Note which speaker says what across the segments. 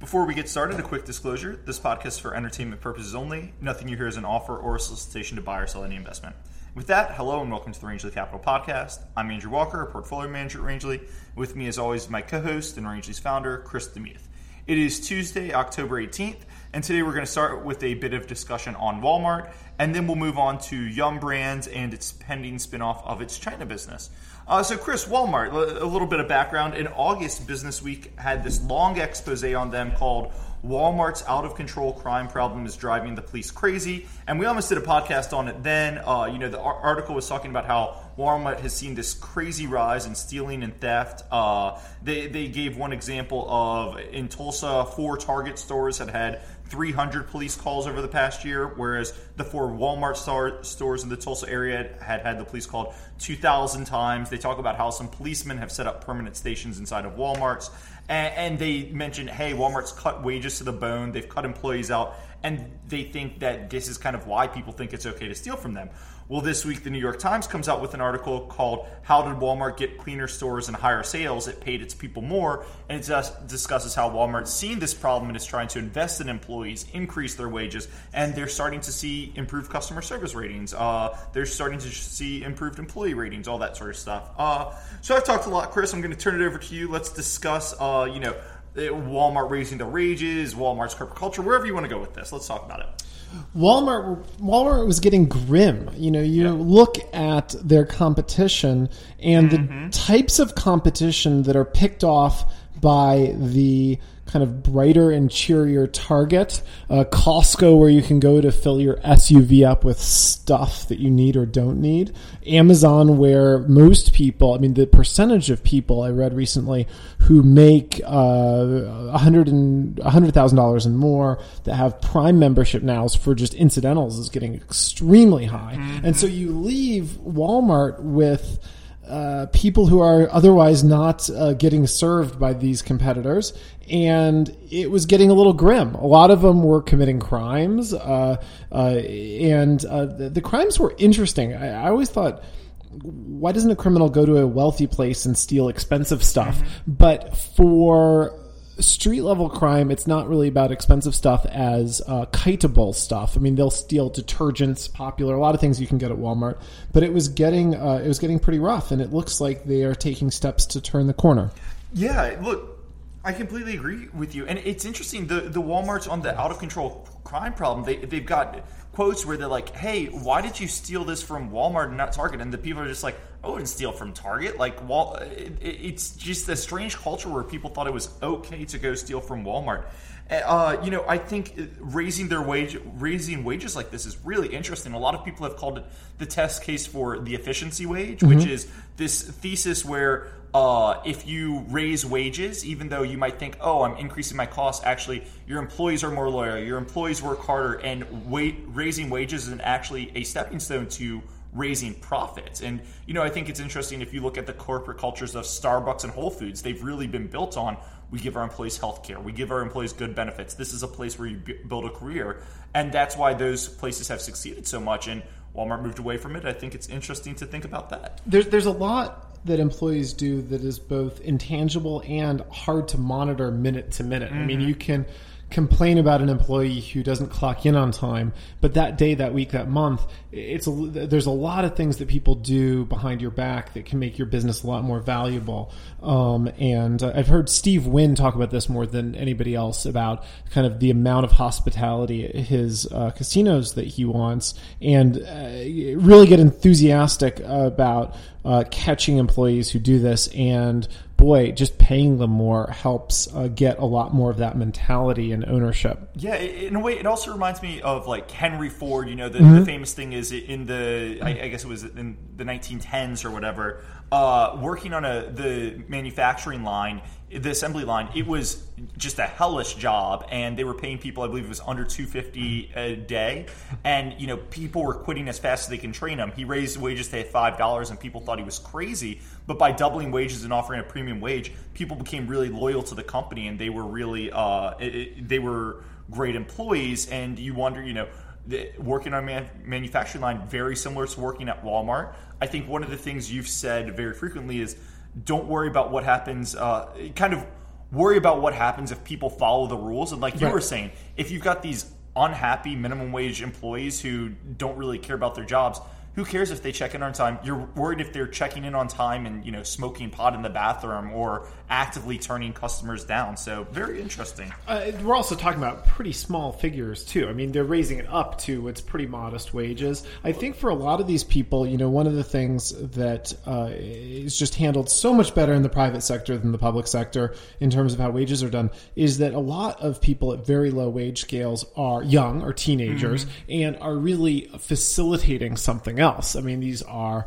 Speaker 1: Before we get started, a quick disclosure this podcast is for entertainment purposes only. Nothing you hear is an offer or a solicitation to buy or sell any investment. With that, hello and welcome to the Rangeley Capital Podcast. I'm Andrew Walker, a portfolio manager at Rangeley. With me, as always, my co host and Rangeley's founder, Chris DeMuth. It is Tuesday, October 18th, and today we're going to start with a bit of discussion on Walmart, and then we'll move on to Yum Brands and its pending spinoff of its China business. Uh, so, Chris, Walmart, a little bit of background. In August, Business Week had this long expose on them called Walmart's out of control crime problem is driving the police crazy. And we almost did a podcast on it then. Uh, you know, the article was talking about how Walmart has seen this crazy rise in stealing and theft. Uh, they, they gave one example of in Tulsa, four Target stores had had 300 police calls over the past year, whereas the four Walmart star- stores in the Tulsa area had had the police called 2,000 times. They talk about how some policemen have set up permanent stations inside of Walmarts. And, and they mentioned, hey, Walmart's cut wages to the bone, they've cut employees out, and they think that this is kind of why people think it's okay to steal from them. Well, this week, the New York Times comes out with an article called How Did Walmart Get Cleaner Stores and Higher Sales? It paid its people more. And it just discusses how Walmart's seen this problem and is trying to invest in employees, increase their wages, and they're starting to see improved customer service ratings. Uh, they're starting to see improved employee ratings, all that sort of stuff. Uh, so I've talked a lot, Chris. I'm going to turn it over to you. Let's discuss, uh, you know, Walmart raising the wages, Walmart's corporate culture, wherever you want to go with this. Let's talk about it.
Speaker 2: Walmart Walmart was getting grim. You know, you yeah. look at their competition and mm-hmm. the types of competition that are picked off by the kind of brighter and cheerier Target, uh, Costco, where you can go to fill your SUV up with stuff that you need or don't need, Amazon, where most people, I mean, the percentage of people I read recently who make uh, hundred and hundred thousand dollars and more that have Prime membership now for just incidentals is getting extremely high, mm-hmm. and so you leave Walmart with uh, people who are otherwise not uh, getting served by these competitors, and it was getting a little grim. A lot of them were committing crimes, uh, uh and uh, the, the, crimes were interesting. I, I, always thought. Why doesn't a criminal go to a wealthy place and steal expensive stuff? Mm-hmm. But for street level crime, it's not really about expensive stuff as uh, kiteable stuff. I mean, they'll steal detergents, popular, a lot of things you can get at Walmart. But it was getting uh, it was getting pretty rough, and it looks like they are taking steps to turn the corner.
Speaker 1: Yeah, look, I completely agree with you, and it's interesting. The the Walmart's on the out of control crime problem. They they've got quotes where they're like, "Hey, why did you steal this from Walmart and not Target?" And the people are just like, "I wouldn't steal from Target." Like, Wal- it, it's just a strange culture where people thought it was okay to go steal from Walmart. Uh, you know, I think raising their wage, raising wages like this is really interesting. A lot of people have called it the test case for the efficiency wage, mm-hmm. which is this thesis where uh, if you raise wages, even though you might think, oh, I'm increasing my costs, actually, your employees are more loyal, your employees work harder, and wait, raising wages is actually a stepping stone to raising profits. And, you know, I think it's interesting if you look at the corporate cultures of Starbucks and Whole Foods, they've really been built on we give our employees health care, we give our employees good benefits. This is a place where you build a career. And that's why those places have succeeded so much. And Walmart moved away from it. I think it's interesting to think about that.
Speaker 2: There's, there's a lot that employees do that is both intangible and hard to monitor minute to minute. Mm-hmm. I mean, mm-hmm. you can complain about an employee who doesn't clock in on time, but that day, that week, that month, it's a, there's a lot of things that people do behind your back that can make your business a lot more valuable. Um, and I've heard Steve Wynn talk about this more than anybody else about kind of the amount of hospitality at his uh, casinos that he wants, and uh, really get enthusiastic about uh, catching employees who do this and boy, just paying them more helps uh, get a lot more of that mentality and ownership.
Speaker 1: Yeah, in a way, it also reminds me of like Henry Ford. You know, the, mm-hmm. the famous thing is in the, I, I, guess it was in the 1910s or whatever, uh, working on a the manufacturing line the assembly line, it was just a hellish job, and they were paying people, I believe it was under two fifty a day, and you know people were quitting as fast as they can train them. He raised wages to five dollars, and people thought he was crazy. But by doubling wages and offering a premium wage, people became really loyal to the company, and they were really uh, it, it, they were great employees. And you wonder, you know, working on a man, manufacturing line very similar to working at Walmart. I think one of the things you've said very frequently is don't worry about what happens. Uh, kind of worry about what happens if people follow the rules. And like you
Speaker 2: Right.
Speaker 1: were saying, if you've got these unhappy minimum wage employees who don't really care about their jobs, who cares if they check in on time? You're worried if they're checking in on time and you know smoking pot in the bathroom or actively turning customers down. So very interesting.
Speaker 2: Uh, we're also talking about pretty small figures too. I mean, they're raising it up to what's pretty modest wages. I think for a lot of these people, you know, one of the things that uh, is just handled so much better in the private sector than the public sector in terms of how wages are done is that a lot of people at very low wage scales are young or teenagers and are really facilitating something else. I mean, these are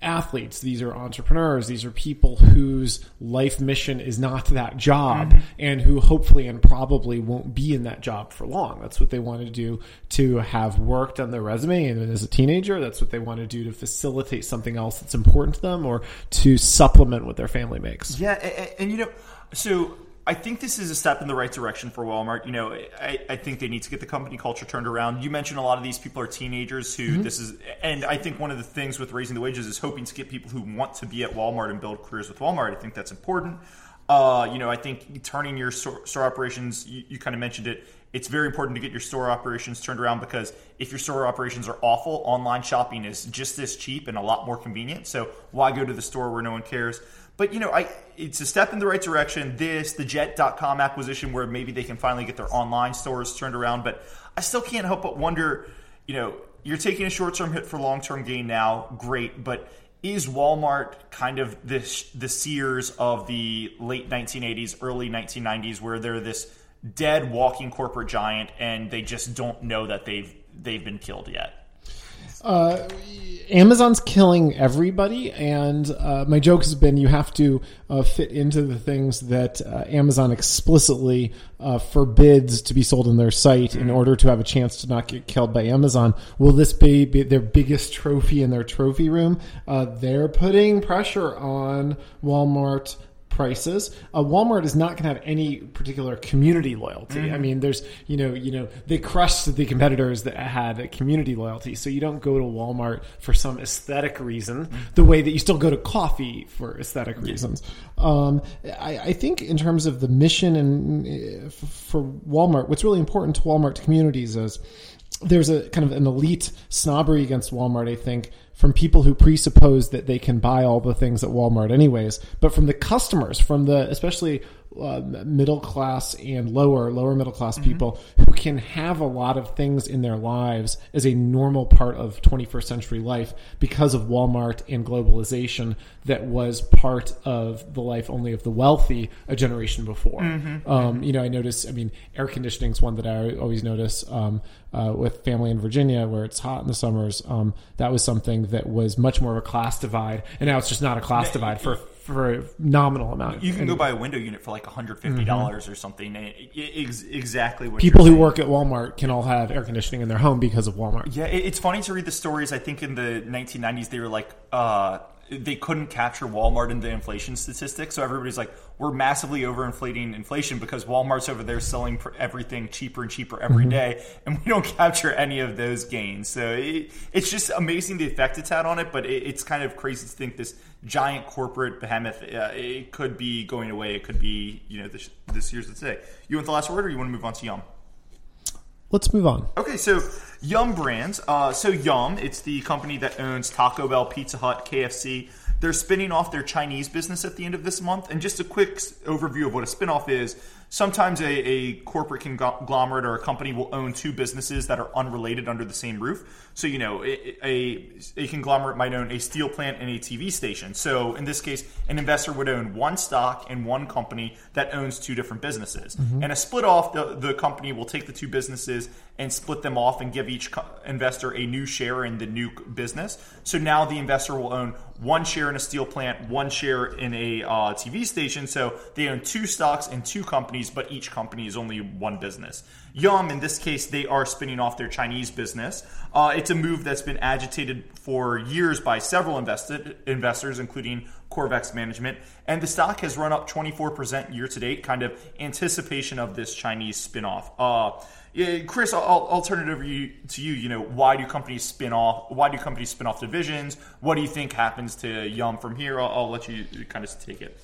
Speaker 2: athletes these are entrepreneurs these are people whose life mission is not that job mm-hmm. and who hopefully and probably won't be in that job for long. That's what they want to do to have worked on their resume and as a teenager. That's what they want to do to facilitate something else that's important to them or to supplement what their family makes.
Speaker 1: Yeah, and, and, you know, so I think this is a step in the right direction for Walmart. You know, I, I think they need to get the company culture turned around. You mentioned a lot of these people are teenagers who this is, and I think one of the things with raising the wages is hoping to get people who want to be at Walmart and build careers with Walmart. I think that's important. Uh, you know, I think turning your store, store operations, you, you kind of mentioned it. It's very important to get your store operations turned around because if your store operations are awful, online shopping is just as cheap and a lot more convenient. So why go to the store where no one cares? But you know, I it's a step in the right direction. This, the Jet.com acquisition, where maybe they can finally get their online stores turned around. But I still can't help but wonder, you know, you're taking a short term hit for long term gain now, great, but is Walmart kind of this the Sears of the late 1980s, early 1990s, where they're this dead walking corporate giant and they just don't know that they've they've been killed yet?
Speaker 2: Amazon's killing everybody, and uh, my joke has been you have to uh, fit into the things that uh, Amazon explicitly uh, forbids to be sold on their site in order to have a chance to not get killed by Amazon. Will this be, be their biggest trophy in their trophy room? Uh, they're putting pressure on Walmart prices. Uh, Walmart is not going to have any particular community loyalty. I mean, there's you know you know they crushed the competitors that had a community loyalty. So you don't go to Walmart for some aesthetic reason, the way that you still go to coffee for aesthetic reasons. Um, I, I think in terms of the mission and uh, for Walmart, what's really important to Walmart communities is there's a kind of an elite snobbery against Walmart, I think, from people who presuppose that they can buy all the things at Walmart anyways, but from the customers, from the especially uh, middle class and lower, lower middle class people who can have a lot of things in their lives as a normal part of 21st century life because of Walmart and globalization that was part of the life only of the wealthy a generation before. Um, you know, I notice, I mean, air conditioning is one that I always notice um, uh, with family in Virginia where it's hot in the summers. Um, that was something that was much more of a class divide, and now it's just not a class divide for for a nominal amount.
Speaker 1: You can
Speaker 2: And
Speaker 1: go buy a window unit for like $150 or something. And it, it, ex- exactly what
Speaker 2: people who
Speaker 1: saying.
Speaker 2: work at Walmart can all have air conditioning in their home because of Walmart.
Speaker 1: Yeah, it, it's funny to read the stories. I think in the 1990s they were like, uh, they couldn't capture Walmart in the inflation statistics, so everybody's like, we're massively overinflating inflation because Walmart's over there selling everything cheaper and cheaper every day, and we don't capture any of those gains. So it, it's just amazing the effect it's had on it, but it, it's kind of crazy to think this giant corporate behemoth uh, it could be going away. It could be you know this this year's the day. You want the last word, or you want to move on to Yum?
Speaker 2: Let's move on.
Speaker 1: Okay, so Yum Brands. Uh, so Yum, it's the company that owns Taco Bell, Pizza Hut, KFC. They're spinning off their Chinese business at the end of this month. And just a quick overview of what a spinoff is. Sometimes a, a corporate conglomerate or a company will own two businesses that are unrelated under the same roof. So, you know, a, a, a conglomerate might own a steel plant and a TV station. So, in this case, an investor would own one stock in one company that owns two different businesses. And a split off, the, the company will take the two businesses and split them off and give each co- investor a new share in the new business. So now the investor will own one share in a steel plant, one share in a uh, TV station. So they own two stocks in two companies, but each company is only one business. Yum, in this case, they are spinning off their Chinese business. Uh, it's a move that's been agitated for years by several invested investors, including Corvex Management, and the stock has run up 24% year to date, kind of anticipation of this Chinese spinoff. Uh, Chris, I'll, I'll turn it over to you. You know, why do companies spin off? Why do companies spin off divisions? What do you think happens to Yum from here? I'll, I'll let you kind of take it.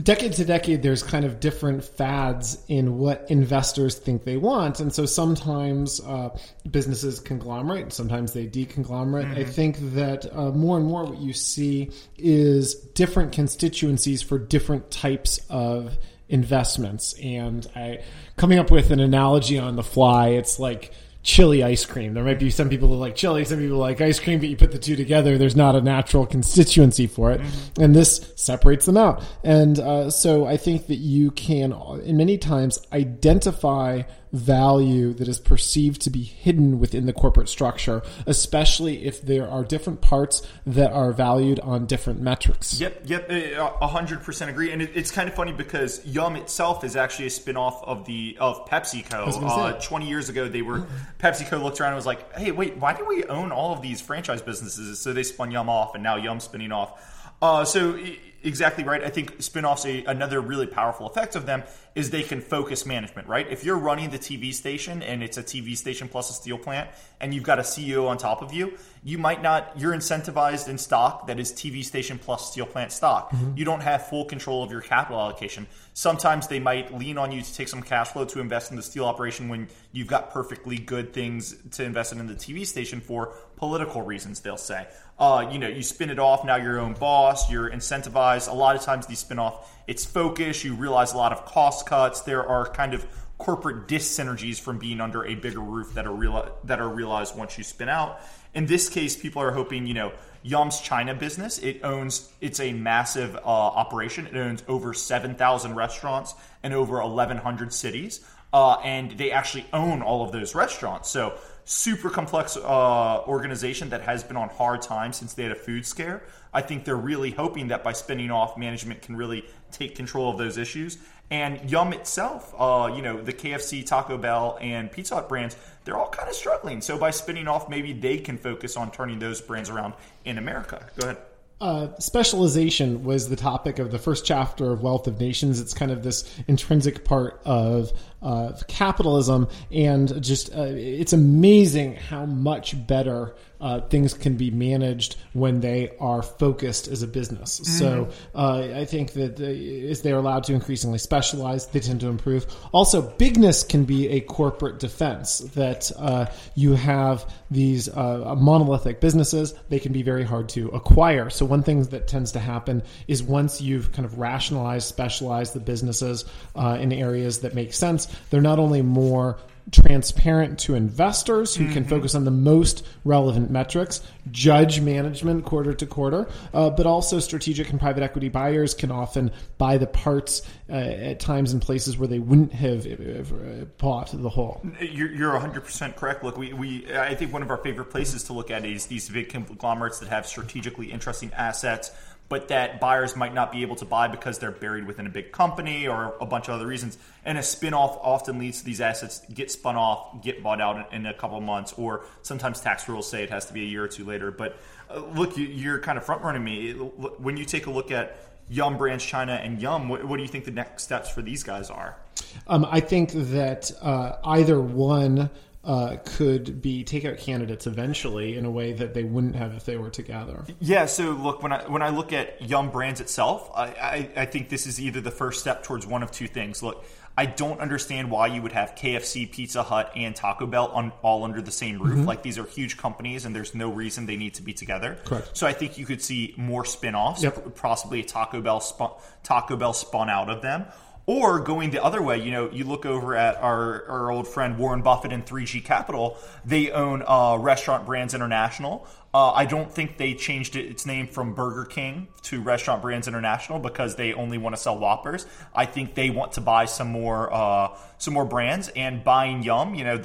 Speaker 2: Decade to decade, there's kind of different fads in what investors think they want, and so sometimes uh, businesses conglomerate, sometimes they deconglomerate. Mm-hmm. I think that uh, more and more what you see is different constituencies for different types of investments, and I coming up with an analogy on the fly. It's like chili ice cream. There might be some people who like chili, some people like ice cream, but you put the two together, there's not a natural constituency for it. Mm-hmm. And this separates them out. And uh, so I think that you can, in many times, identify value that is perceived to be hidden within the corporate structure, especially if there are different parts that are valued on different metrics.
Speaker 1: Yep, yep, a hundred percent agree. And it's kind of funny because Yum itself is actually a spinoff of the of PepsiCo. Uh, Twenty years ago, they were PepsiCo looked around and was like, "Hey, wait, why do we own all of these franchise businesses?" So they spun Yum off, and now Yum's spinning off. Uh, so exactly right. I think spinoffs a another really powerful effect of them is they can focus management, right? If you're running the TV station and it's a TV station plus a steel plant and you've got a CEO on top of you, you might not you're incentivized in stock that is TV station plus steel plant stock. Mm-hmm. You don't have full control of your capital allocation. Sometimes they might lean on you to take some cash flow to invest in the steel operation when you've got perfectly good things to invest in in the TV station for political reasons, they'll say. Uh, you know, you spin it off, now you're your own boss, you're incentivized. A lot of times these spin off, it's focus, you realize a lot of cost cuts. There are kind of corporate dis-synergies from being under a bigger roof that are real, that are realized once you spin out. In this case, people are hoping, you know, Yum's China business, it owns, it's a massive uh, operation. It owns over 7,000 restaurants in over 1,100 cities. Uh, and they actually own all of those restaurants. So super complex uh, organization that has been on hard times since they had a food scare. I think they're really hoping that by spinning off, management can really take control of those issues. And Yum itself, uh, you know, the KFC, Taco Bell, and Pizza Hut brands, they're all kind of struggling. So by spinning off, maybe they can focus on turning those brands around in America. Go ahead.
Speaker 2: Uh, specialization was the topic of the first chapter of Wealth of Nations. It's kind of this intrinsic part of uh, capitalism, and just uh, it's amazing how much better uh, things can be managed when they are focused as a business. Mm-hmm. So uh, I think that as they're allowed to increasingly specialize, they tend to improve. Also, bigness can be a corporate defense that uh, you have these uh, monolithic businesses, they can be very hard to acquire. So one thing that tends to happen is once you've kind of rationalized, specialized the businesses uh, in areas that make sense, they're not only more transparent to investors who mm-hmm. can focus on the most relevant metrics, judge management quarter to quarter, uh, but also strategic and private equity buyers can often buy the parts uh, at times and places where they wouldn't have uh, bought the whole.
Speaker 1: You're, you're 100% correct. Look, we, we, I think one of our favorite places to look at is these big conglomerates that have strategically interesting assets but that buyers might not be able to buy because they're buried within a big company or a bunch of other reasons. And a spin-off often leads to these assets get spun off, get bought out in a couple months, or sometimes tax rules say it has to be a year or two later. But uh, look, you're kind of front running me. When you take a look at Yum Brands China and Yum, what, what do you think the next steps for these guys are?
Speaker 2: Um, I think that uh, either one uh, could be takeout candidates eventually in a way that they wouldn't have if they were together.
Speaker 1: Yeah. So look, when I when I look at Yum Brands itself, I, I, I think this is either the first step towards one of two things. Look. I don't understand why you would have KFC, Pizza Hut, and Taco Bell on, all under the same roof. Mm-hmm. Like these are huge companies, and there's no reason they need to be together.
Speaker 2: Correct.
Speaker 1: So I think you could see more spin-offs, yep. possibly a Taco Bell spun, Taco Bell spun out of them, or going the other way, you know, you look over at our, our old friend Warren Buffett and 3G Capital. They own uh, Restaurant Brands International. Uh, I don't think they changed its name from Burger King to Restaurant Brands International because they only want to sell Whoppers. I think they want to buy some more uh, some more brands and buying Yum. You know,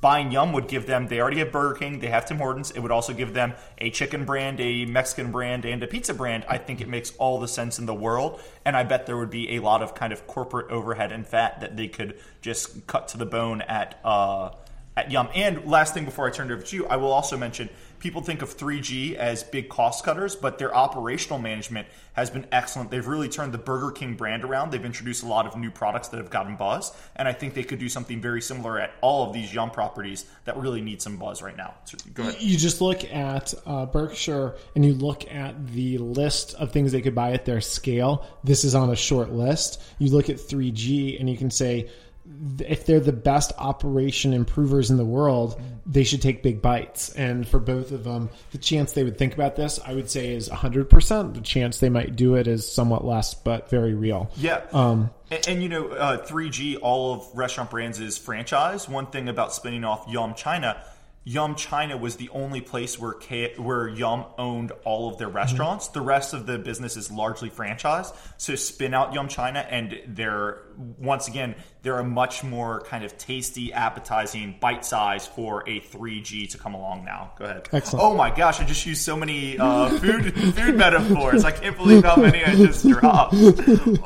Speaker 1: Buying Yum would give them, they already have Burger King, they have Tim Hortons. It would also give them a chicken brand, a Mexican brand, and a pizza brand. I think it makes all the sense in the world. And I bet there would be a lot of kind of corporate overhead and fat that they could just cut to the bone at, uh, at Yum. And last thing before I turn it over to you, I will also mention people think of 3G as big cost cutters, but their operational management has been excellent. They've really turned the Burger King brand around. They've introduced a lot of new products that have gotten buzz, and I think they could do something very similar at all of these Yum properties that really need some buzz right now. So go ahead.
Speaker 2: You just look at uh, Berkshire and you look at the list of things they could buy at their scale. This is on a short list. You look at 3G and you can say, if they're the best operation improvers in the world, they should take big bites. And for both of them, the chance they would think about this, I would say, is 100%. The chance they might do it is somewhat less, but very real.
Speaker 1: Yeah. Um, and, and, you know, uh, 3G, all of Restaurant Brands is franchise. One thing about spinning off Yum China Yum China was the only place where K- where Yum owned all of their restaurants. Mm-hmm. The rest of the business is largely franchised. So spin out Yum China, and they're once again they're a much more kind of tasty, appetizing bite size for a 3G to come along now. Go ahead.
Speaker 2: Excellent.
Speaker 1: Oh my gosh, I just used so many uh, food food metaphors. I can't believe how many I just dropped.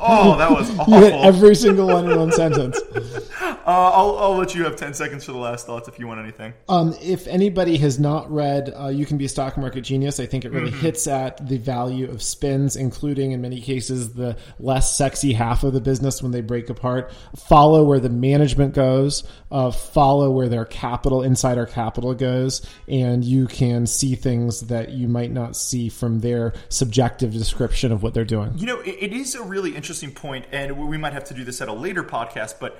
Speaker 1: Oh, that was awful.
Speaker 2: every single one in one sentence.
Speaker 1: Uh, I'll, I'll let you have 10 seconds for the last thoughts if you want anything.
Speaker 2: Um, if anybody has not read uh, You Can Be a Stock Market Genius, I think it really mm-hmm. hits at the value of spins, including in many cases the less sexy half of the business when they break apart. Follow where the management goes, uh, follow where their capital, insider capital goes, and you can see things that you might not see from their subjective description of what they're doing.
Speaker 1: You know, it, it is a really interesting point, and we might have to do this at a later podcast, but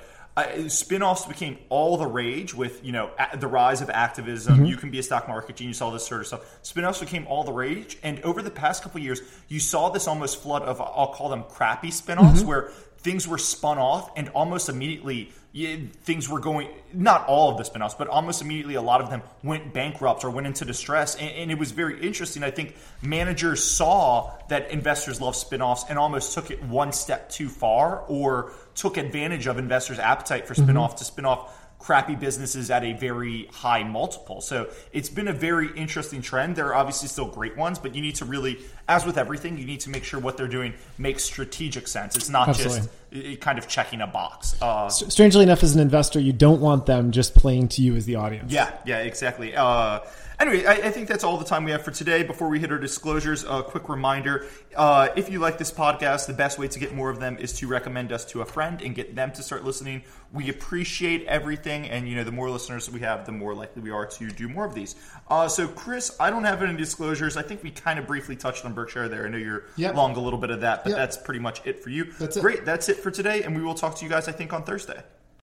Speaker 1: spin-offs became all the rage with you know a- the rise of activism mm-hmm. you can be a stock market genius all this sort of stuff spin-offs became all the rage and over the past couple years you saw this almost flood of i'll call them crappy spin-offs mm-hmm. where things were spun off and almost immediately things were going not all of the spin-offs but almost immediately a lot of them went bankrupt or went into distress and, and, it was very interesting i think managers saw that investors love spin-offs and almost took it one step too far or took advantage of investors appetite for spin-off mm-hmm. to spin off crappy businesses at a very high multiple. So it's been a very interesting trend. There are obviously still great ones, but you need to really, as with everything, you need to make sure what they're doing makes strategic sense. It's not Absolutely. just kind of checking a box.
Speaker 2: Uh, Strangely enough, as an investor, you don't want them just playing to you as the audience.
Speaker 1: Yeah, yeah, exactly. Uh, Anyway, I, I, think that's all the time we have for today. Before we hit our disclosures, a quick reminder uh, if you like this podcast, the best way to get more of them is to recommend us to a friend and get them to start listening. We appreciate everything, and you know, the more listeners we have, the more likely we are to do more of these. Uh, so, Chris, I don't have any disclosures. I think we kind of briefly touched on Berkshire there. I know you're yep. long a little bit of that, but yep. that's pretty much it for you.
Speaker 2: That's it.
Speaker 1: Great. That's it for today, and we will talk to you guys, I think, on Thursday.